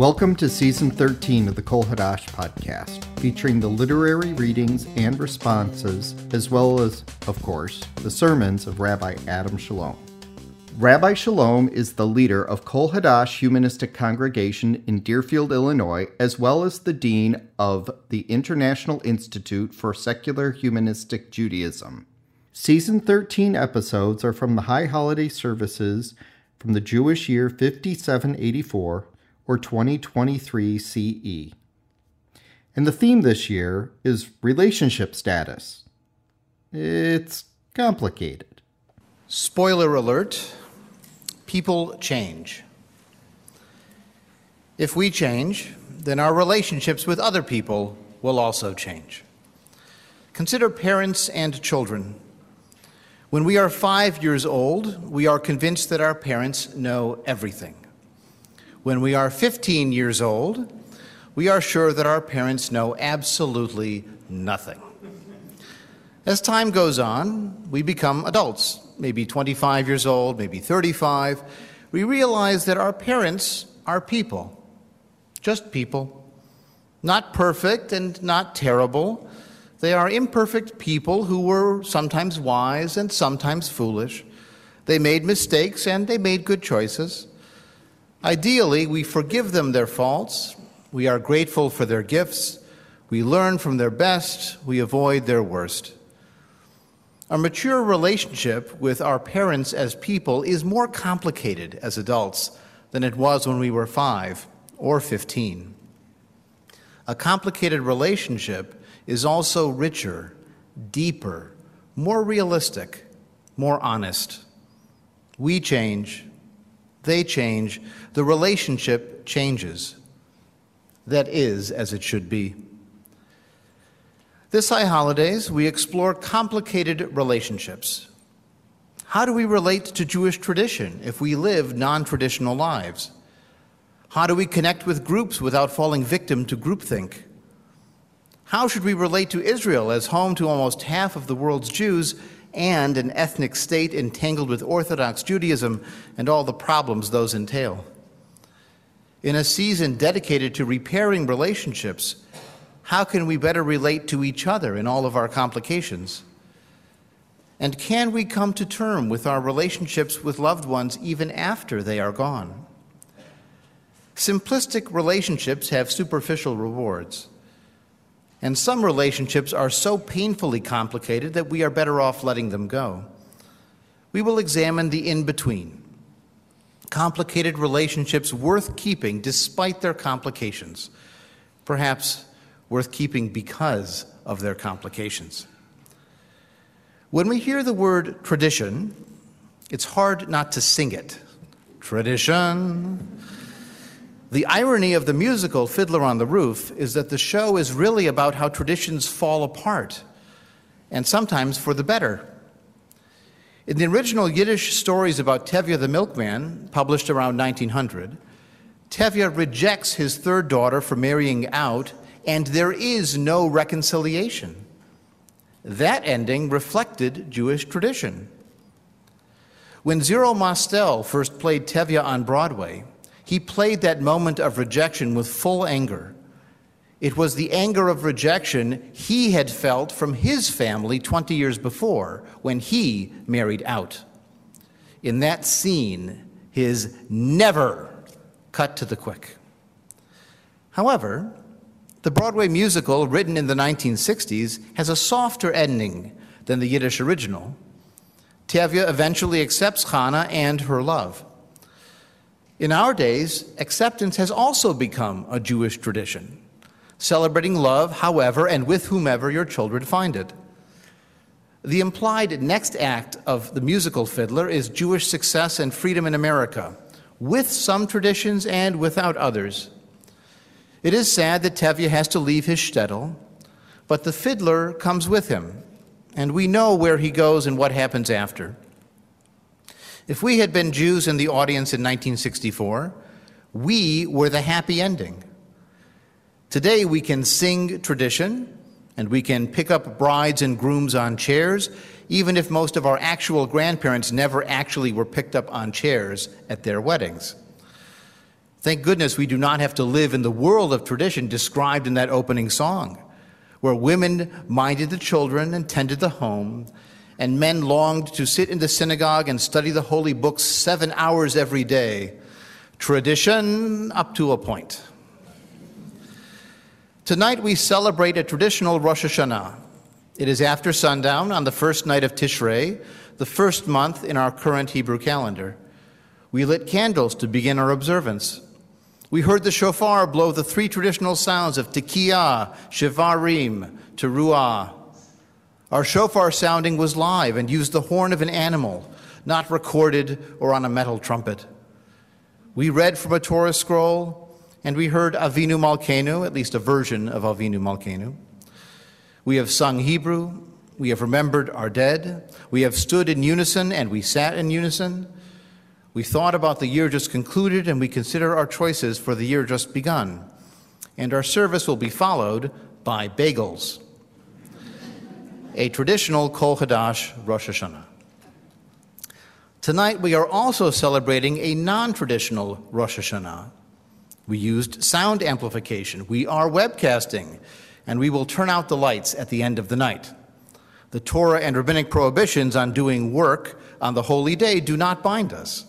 Welcome to season 13 of the Kol Hadash podcast, featuring the literary readings and responses, as well as, of course, the sermons of Rabbi Adam Shalom. Rabbi Shalom is the leader of Kol Hadash Humanistic Congregation in Deerfield, Illinois, as well as the dean of the International Institute for Secular Humanistic Judaism. Season 13 episodes are from the High Holiday Services from the Jewish year 5784 or 2023 CE. And the theme this year is relationship status. It's complicated. Spoiler alert people change. If we change, then our relationships with other people will also change. Consider parents and children. When we are five years old, we are convinced that our parents know everything. When we are 15 years old, we are sure that our parents know absolutely nothing. As time goes on, we become adults, maybe 25 years old, maybe 35. We realize that our parents are people, just people. Not perfect and not terrible. They are imperfect people who were sometimes wise and sometimes foolish. They made mistakes and they made good choices. Ideally, we forgive them their faults, we are grateful for their gifts, we learn from their best, we avoid their worst. A mature relationship with our parents as people is more complicated as adults than it was when we were five or 15. A complicated relationship is also richer, deeper, more realistic, more honest. We change, they change, the relationship changes. That is as it should be. This High Holidays, we explore complicated relationships. How do we relate to Jewish tradition if we live non traditional lives? How do we connect with groups without falling victim to groupthink? How should we relate to Israel as home to almost half of the world's Jews and an ethnic state entangled with Orthodox Judaism and all the problems those entail. In a season dedicated to repairing relationships, how can we better relate to each other in all of our complications? And can we come to term with our relationships with loved ones even after they are gone? Simplistic relationships have superficial rewards. And some relationships are so painfully complicated that we are better off letting them go. We will examine the in between. Complicated relationships worth keeping despite their complications, perhaps worth keeping because of their complications. When we hear the word tradition, it's hard not to sing it. Tradition. The irony of the musical Fiddler on the Roof is that the show is really about how traditions fall apart, and sometimes for the better. In the original Yiddish stories about Tevye the milkman, published around 1900, Tevye rejects his third daughter for marrying out, and there is no reconciliation. That ending reflected Jewish tradition. When Zero Mostel first played Tevye on Broadway, he played that moment of rejection with full anger. It was the anger of rejection he had felt from his family 20 years before when he married out. In that scene, his never cut to the quick. However, the Broadway musical, written in the 1960s, has a softer ending than the Yiddish original. Tevye eventually accepts Chava and her love. In our days, acceptance has also become a Jewish tradition, celebrating love however and with whomever your children find it. The implied next act of the musical Fiddler is Jewish success and freedom in America, with some traditions and without others. It is sad that Tevye has to leave his shtetl, but the fiddler comes with him, and we know where he goes and what happens after. If we had been Jews in the audience in 1964, we were the happy ending. Today we can sing tradition and we can pick up brides and grooms on chairs, even if most of our actual grandparents never actually were picked up on chairs at their weddings. Thank goodness we do not have to live in the world of tradition described in that opening song, where women minded the children and tended the home, and men longed to sit in the synagogue and study the holy books seven hours every day. Tradition up to a point. Tonight we celebrate a traditional Rosh Hashanah. It is after sundown on the first night of Tishrei, the first month in our current Hebrew calendar. We lit candles to begin our observance. We heard the shofar blow the three traditional sounds of Tekiah, Shevarim, Teruah. Our shofar sounding was live and used the horn of an animal, not recorded or on a metal trumpet. We read from a Torah scroll, and we heard Avinu Malkeinu, at least a version of Avinu Malkeinu. We have sung Hebrew, we have remembered our dead, we have stood in unison and we sat in unison. We thought about the year just concluded and we consider our choices for the year just begun. And our service will be followed by bagels, a traditional Kol Hadash Rosh Hashanah. Tonight we are also celebrating a non traditional Rosh Hashanah. We used sound amplification. We are webcasting, and we will turn out the lights at the end of the night. The Torah and rabbinic prohibitions on doing work on the holy day do not bind us.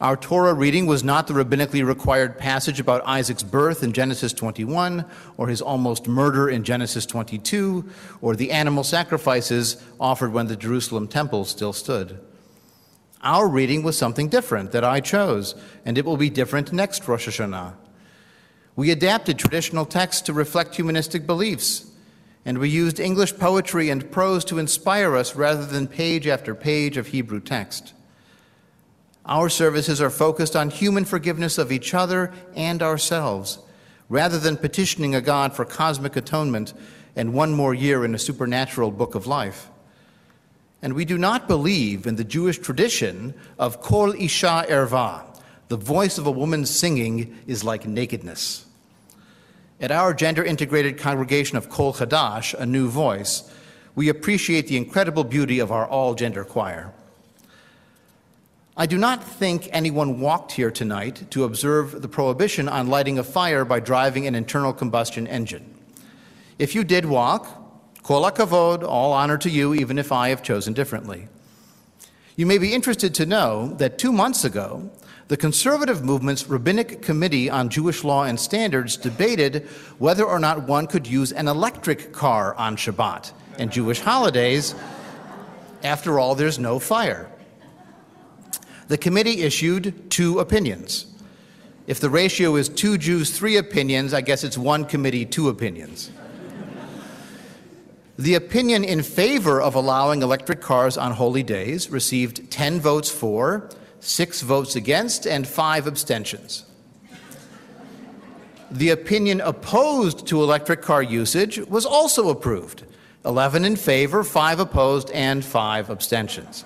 Our Torah reading was not the rabbinically required passage about Isaac's birth in Genesis 21, or his almost murder in Genesis 22, or the animal sacrifices offered when the Jerusalem temple still stood. Our reading was something different that I chose, and it will be different next Rosh Hashanah. We adapted traditional texts to reflect humanistic beliefs, and we used English poetry and prose to inspire us rather than page after page of Hebrew text. Our services are focused on human forgiveness of each other and ourselves, rather than petitioning a God for cosmic atonement and one more year in a supernatural book of life. And we do not believe in the Jewish tradition of Kol Isha Erva. The voice of a woman singing is like nakedness. At our gender integrated congregation of Kol Hadash, a new voice, we appreciate the incredible beauty of our all gender choir. I do not think anyone walked here tonight to observe the prohibition on lighting a fire by driving an internal combustion engine. If you did walk, kol all honor to you, even if I have chosen differently. You may be interested to know that two months ago, the conservative movement's Rabbinic Committee on Jewish Law and Standards debated whether or not one could use an electric car on Shabbat and Jewish holidays. After all, there's no fire the committee issued two opinions. If the ratio is two Jews, three opinions, I guess it's one committee, two opinions. The opinion in favor of allowing electric cars on holy days received 10 votes for, six votes against, and five abstentions. The opinion opposed to electric car usage was also approved 11 in favor, five opposed, and five abstentions.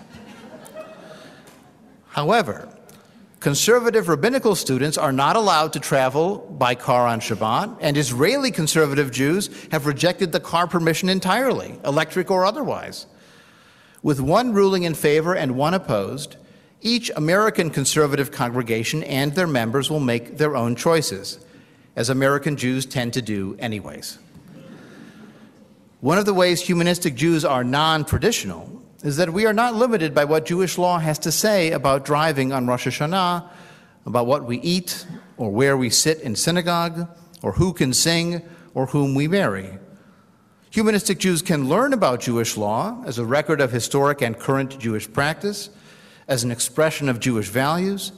However, conservative rabbinical students are not allowed to travel by car on Shabbat, and Israeli conservative Jews have rejected the car permission entirely, electric or otherwise. With one ruling in favor and one opposed, each American conservative congregation and their members will make their own choices, as American Jews tend to do, anyways. One of the ways humanistic Jews are non traditional is that we are not limited by what Jewish law has to say about driving on Rosh Hashanah, about what we eat, or where we sit in synagogue, or who can sing, or whom we marry. Humanistic Jews can learn about Jewish law as a record of historic and current Jewish practice, as an expression of Jewish values,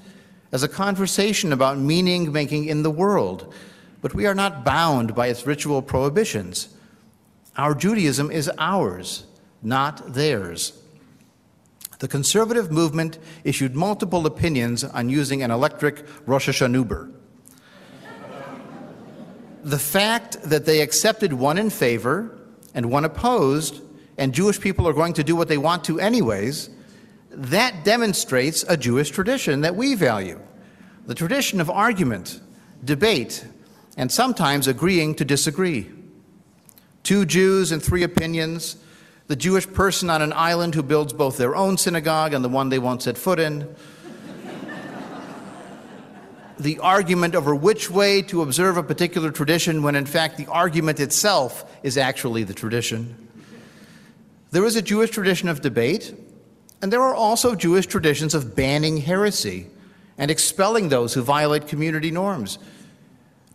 as a conversation about meaning making in the world, but we are not bound by its ritual prohibitions. Our Judaism is ours, not theirs. The conservative movement issued multiple opinions on using an electric Rosh Hashanah. the fact that they accepted one in favor and one opposed, and Jewish people are going to do what they want to anyways, that demonstrates a Jewish tradition that we value the tradition of argument, debate, and sometimes agreeing to disagree. Two Jews and three opinions the Jewish person on an island who builds both their own synagogue and the one they won't set foot in. the argument over which way to observe a particular tradition when in fact the argument itself is actually the tradition. There is a Jewish tradition of debate, and there are also Jewish traditions of banning heresy and expelling those who violate community norms.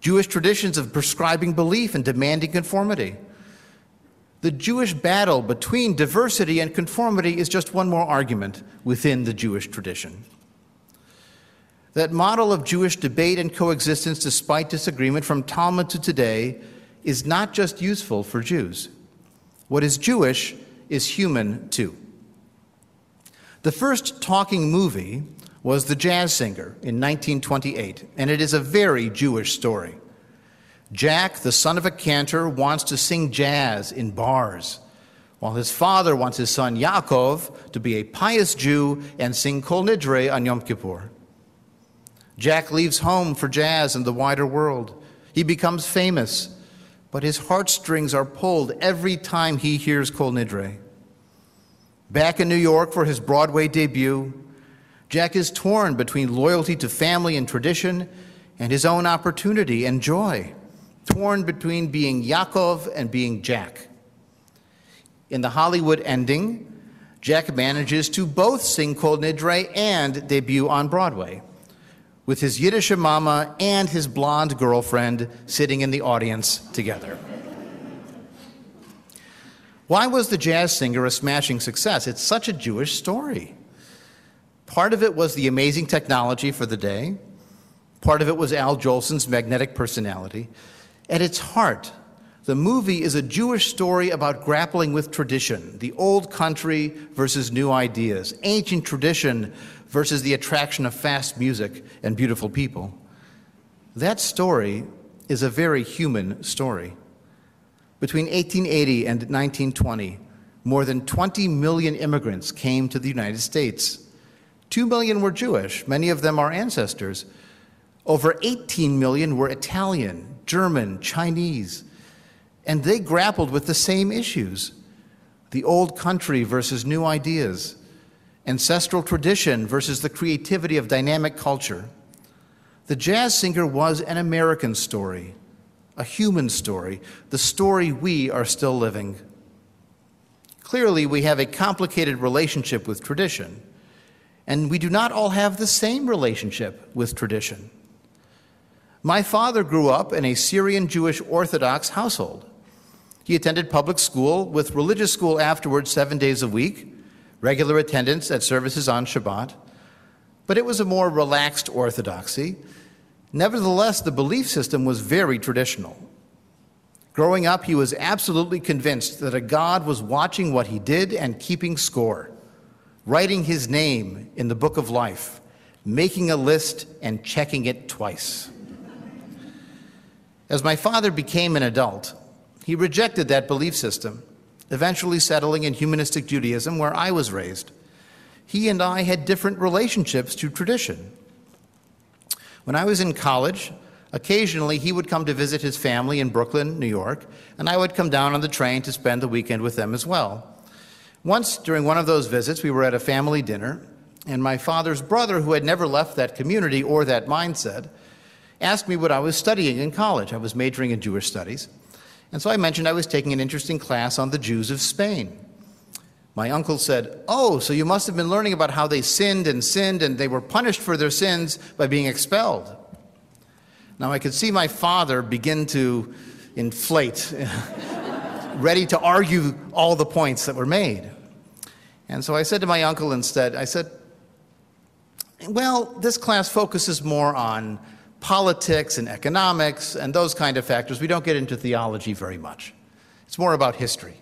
Jewish traditions of prescribing belief and demanding conformity. The Jewish battle between diversity and conformity is just one more argument within the Jewish tradition. That model of Jewish debate and coexistence despite disagreement from Talmud to today is not just useful for Jews. What is Jewish is human too. The first talking movie was The Jazz Singer in 1928, and it is a very Jewish story. Jack, the son of a cantor, wants to sing jazz in bars, while his father wants his son Yaakov to be a pious Jew and sing Kol Nidre on Yom Kippur. Jack leaves home for jazz and the wider world. He becomes famous, but his heartstrings are pulled every time he hears Kol Nidre. Back in New York for his Broadway debut, Jack is torn between loyalty to family and tradition and his own opportunity and joy, torn between being Yaakov and being Jack. In the Hollywood ending, Jack manages to both sing Kol Nidre and debut on Broadway with his Yiddish mama and his blonde girlfriend sitting in the audience together. Why was the jazz singer a smashing success? It's such a Jewish story. Part of it was the amazing technology for the day. Part of it was Al Jolson's magnetic personality. At its heart, the movie is a Jewish story about grappling with tradition, the old country versus new ideas, ancient tradition versus the attraction of fast music and beautiful people. That story is a very human story. Between 1880 and 1920, more than 20 million immigrants came to the United States. Two million were Jewish, many of them our ancestors. Over 18 million were Italian, German, Chinese, and they grappled with the same issues the old country versus new ideas, ancestral tradition versus the creativity of dynamic culture. The jazz singer was an American story, a human story, the story we are still living. Clearly, we have a complicated relationship with tradition, and we do not all have the same relationship with tradition. My father grew up in a Syrian Jewish Orthodox household. He attended public school with religious school afterwards seven days a week regular attendance at services on Shabbat, but it was a more relaxed orthodoxy. Nevertheless, the belief system was very traditional. Growing up, he was absolutely convinced that a God was watching what he did and keeping score, writing his name in the book of life, making a list and checking it twice. As my father became an adult, he rejected that belief system eventually settling in humanistic Judaism, where I was raised. He and I had different relationships to tradition. When I was in college, occasionally he would come to visit his family in Brooklyn, New York, and I would come down on the train to spend the weekend with them as well. Once during one of those visits, we were at a family dinner, and my father's brother, who had never left that community or that mindset, asked me what I was studying in college. I was majoring in Jewish studies. And so I mentioned I was taking an interesting class on the Jews of Spain. My uncle said, Oh, so you must have been learning about how they sinned and sinned and they were punished for their sins by being expelled. Now I could see my father begin to inflate, ready to argue all the points that were made. And so I said to my uncle instead, I said, Well, this class focuses more on politics and economics and those kind of factors. We don't get into theology very much. It's more about history.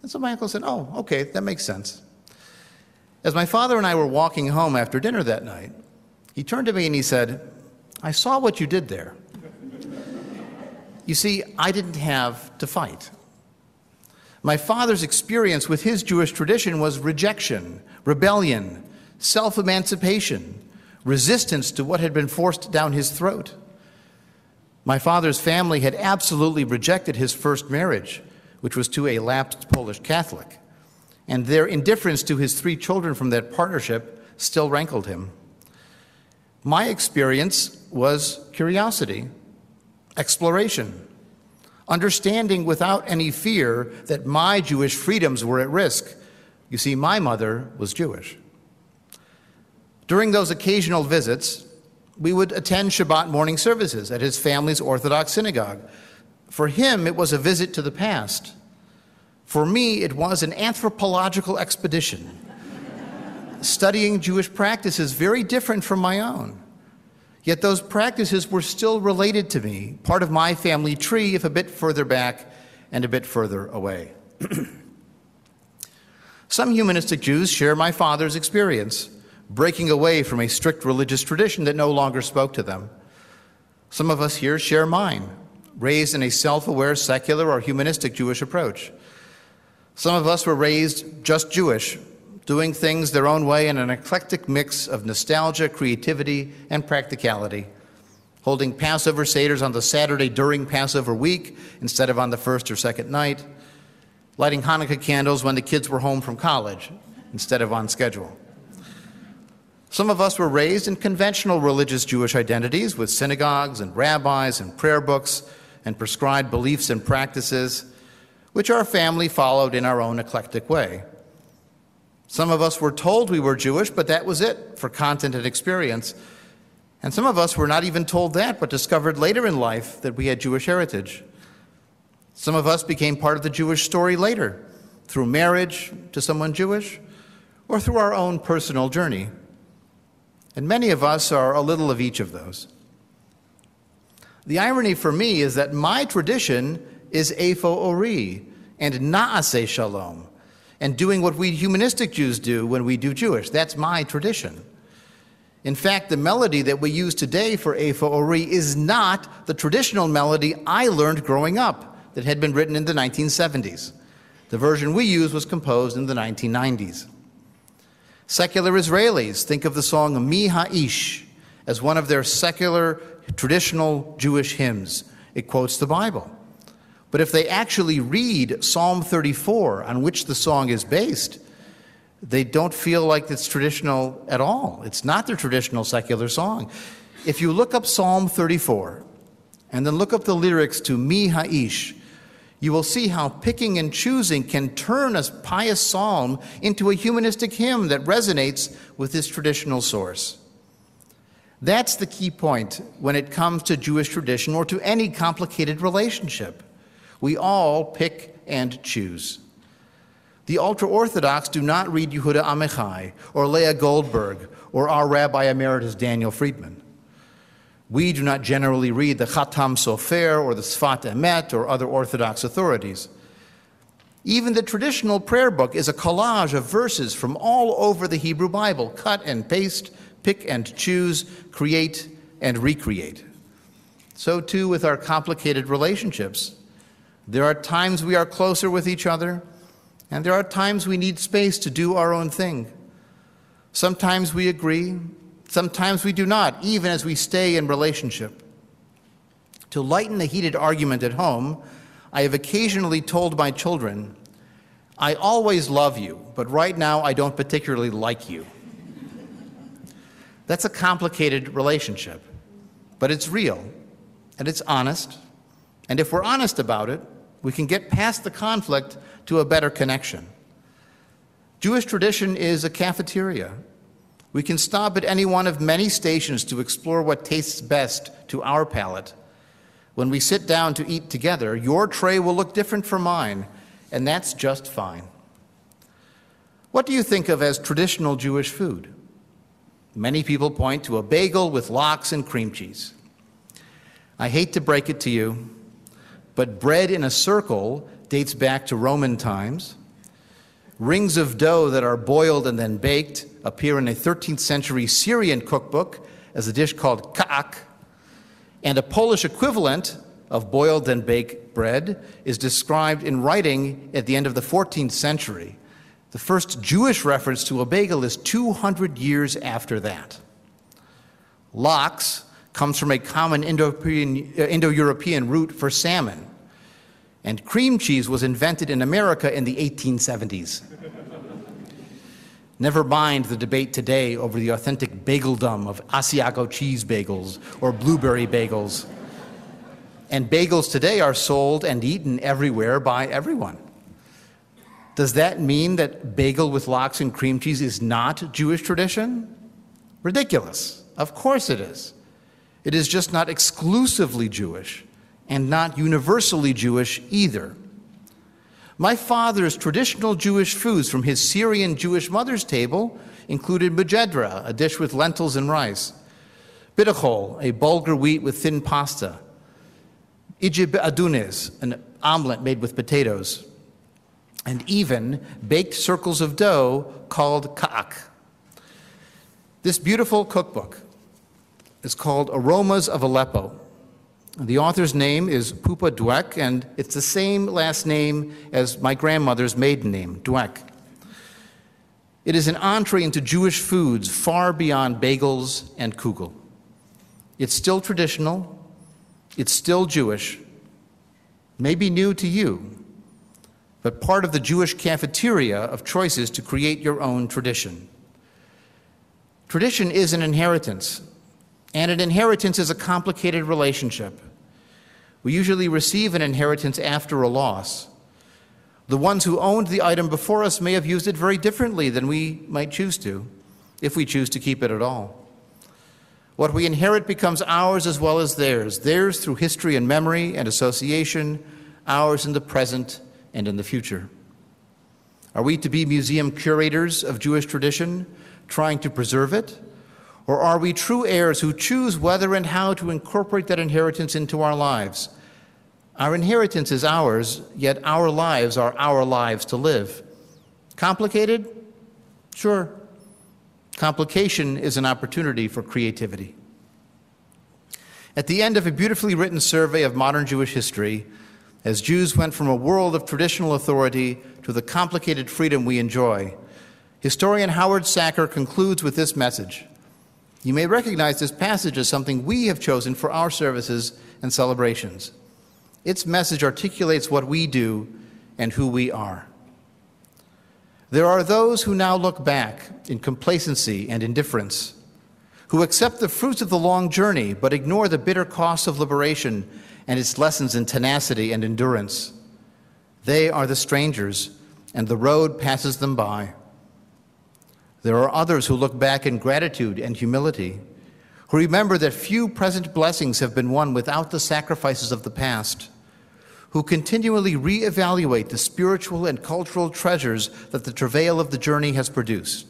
And so my uncle said, Oh, okay, that makes sense. As my father and I were walking home after dinner that night, he turned to me and he said, I saw what you did there. you see, I didn't have to fight. My father's experience with his Jewish tradition was rejection, rebellion, self emancipation, resistance to what had been forced down his throat. My father's family had absolutely rejected his first marriage, which was to a lapsed Polish Catholic, and their indifference to his three children from that partnership still rankled him. My experience was curiosity, exploration, understanding without any fear that my Jewish freedoms were at risk. You see, my mother was Jewish. During those occasional visits, we would attend Shabbat morning services at his family's Orthodox synagogue. For him, it was a visit to the past. For me, it was an anthropological expedition, studying Jewish practices very different from my own. Yet those practices were still related to me, part of my family tree, if a bit further back and a bit further away. Some humanistic Jews share my father's experience, breaking away from a strict religious tradition that no longer spoke to them. Some of us here share mine, raised in a self aware, secular, or humanistic Jewish approach. Some of us were raised just Jewish, doing things their own way in an eclectic mix of nostalgia, creativity, and practicality, holding Passover Seder's on the Saturday during Passover week instead of on the first or second night, lighting Hanukkah candles when the kids were home from college instead of on schedule. Some of us were raised in conventional religious Jewish identities with synagogues and rabbis and prayer books and prescribed beliefs and practices, which our family followed in our own eclectic way. Some of us were told we were Jewish, but that was it for content and experience. And some of us were not even told that, but discovered later in life that we had Jewish heritage. Some of us became part of the Jewish story later, through marriage to someone Jewish, or through our own personal journey. And many of us are a little of each of those. The irony for me is that my tradition is Eifo Ori and Naaseh Shalom, and doing what we humanistic Jews do when we do Jewish. That's my tradition. In fact, the melody that we use today for Eifo Ori is not the traditional melody I learned growing up that had been written in the 1970s. The version we use was composed in the 1990s. Secular Israelis think of the song Mi Ha'ish as one of their secular traditional Jewish hymns. It quotes the Bible. But if they actually read Psalm 34, on which the song is based, they don't feel like it's traditional at all. It's not their traditional secular song. If you look up Psalm 34 and then look up the lyrics to Mi Ha'ish, you will see how picking and choosing can turn a pious psalm into a humanistic hymn that resonates with this traditional source. That's the key point when it comes to Jewish tradition or to any complicated relationship. We all pick and choose. The ultra Orthodox do not read Yehuda Amichai or Leah Goldberg or our Rabbi Emeritus Daniel Friedman. We do not generally read the Khatam Sofer or the Sfat Emet or other Orthodox authorities. Even the traditional prayer book is a collage of verses from all over the Hebrew Bible cut and paste, pick and choose, create and recreate. So, too, with our complicated relationships. There are times we are closer with each other, and there are times we need space to do our own thing. Sometimes we agree, sometimes we do not, even as we stay in relationship. To lighten a heated argument at home, I have occasionally told my children, I always love you, but right now I don't particularly like you. That's a complicated relationship, but it's real and it's honest. And if we're honest about it, we can get past the conflict to a better connection. Jewish tradition is a cafeteria. We can stop at any one of many stations to explore what tastes best to our palate. When we sit down to eat together, your tray will look different from mine, and that's just fine. What do you think of as traditional Jewish food? Many people point to a bagel with lox and cream cheese. I hate to break it to you, but bread in a circle dates back to Roman times. Rings of dough that are boiled and then baked appear in a 13th century Syrian cookbook as a dish called ka'ak. And a Polish equivalent of boiled and baked bread is described in writing at the end of the 14th century. The first Jewish reference to a bagel is 200 years after that. Lox comes from a common uh, Indo-European root for salmon. And cream cheese was invented in America in the 1870s. Never mind the debate today over the authentic bageldom of Asiago cheese bagels or blueberry bagels. And bagels today are sold and eaten everywhere by everyone. Does that mean that bagel with lox and cream cheese is not Jewish tradition? Ridiculous. Of course it is. It is just not exclusively Jewish and not universally Jewish either. My father's traditional Jewish foods from his Syrian Jewish mother's table included mujadra, a dish with lentils and rice, bitachol, a bulgur wheat with thin pasta, ijib adunes, an omelet made with potatoes, and even baked circles of dough called ka'ak. This beautiful cookbook is called Aromas of Aleppo the author's name is Poopa Dweck, and it's the same last name as my grandmother's maiden name, Dweck. It is an entree into Jewish foods far beyond bagels and kugel. It's still traditional, it's still Jewish, maybe new to you, but part of the Jewish cafeteria of choices to create your own tradition. Tradition is an inheritance, and an inheritance is a complicated relationship. We usually receive an inheritance after a loss. The ones who owned the item before us may have used it very differently than we might choose to, if we choose to keep it at all. What we inherit becomes ours as well as theirs, theirs through history and memory and association, ours in the present and in the future. Are we to be museum curators of Jewish tradition, trying to preserve it? Or are we true heirs who choose whether and how to incorporate that inheritance into our lives? Our inheritance is ours, yet our lives are our lives to live. Complicated? Sure. Complication is an opportunity for creativity. At the end of a beautifully written survey of modern Jewish history, as Jews went from a world of traditional authority to the complicated freedom we enjoy, historian Howard Sachar concludes with this message you may recognize this passage as something we have chosen for our services and celebrations. Its message articulates what we do and who we are. There are those who now look back in complacency and indifference, who accept the fruits of the long journey but ignore the bitter cost of liberation and its lessons in tenacity and endurance. They are the strangers, and the road passes them by. There are others who look back in gratitude and humility, who remember that few present blessings have been won without the sacrifices of the past, who continually reevaluate the spiritual and cultural treasures that the travail of the journey has produced.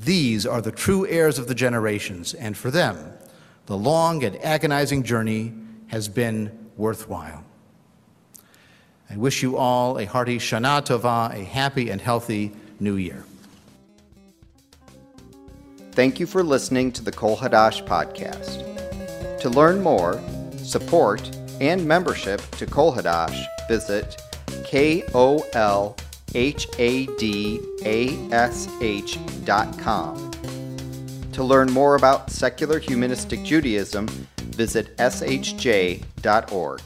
These are the true heirs of the generations, and for them, the long and agonizing journey has been worthwhile. I wish you all a hearty Shana Tova, a happy and healthy new year. Thank you for listening to the Kol Hadash podcast. To learn more, support, and membership to Kol Hadash, visit kolhadash.com. To learn more about secular humanistic Judaism, visit shj.org.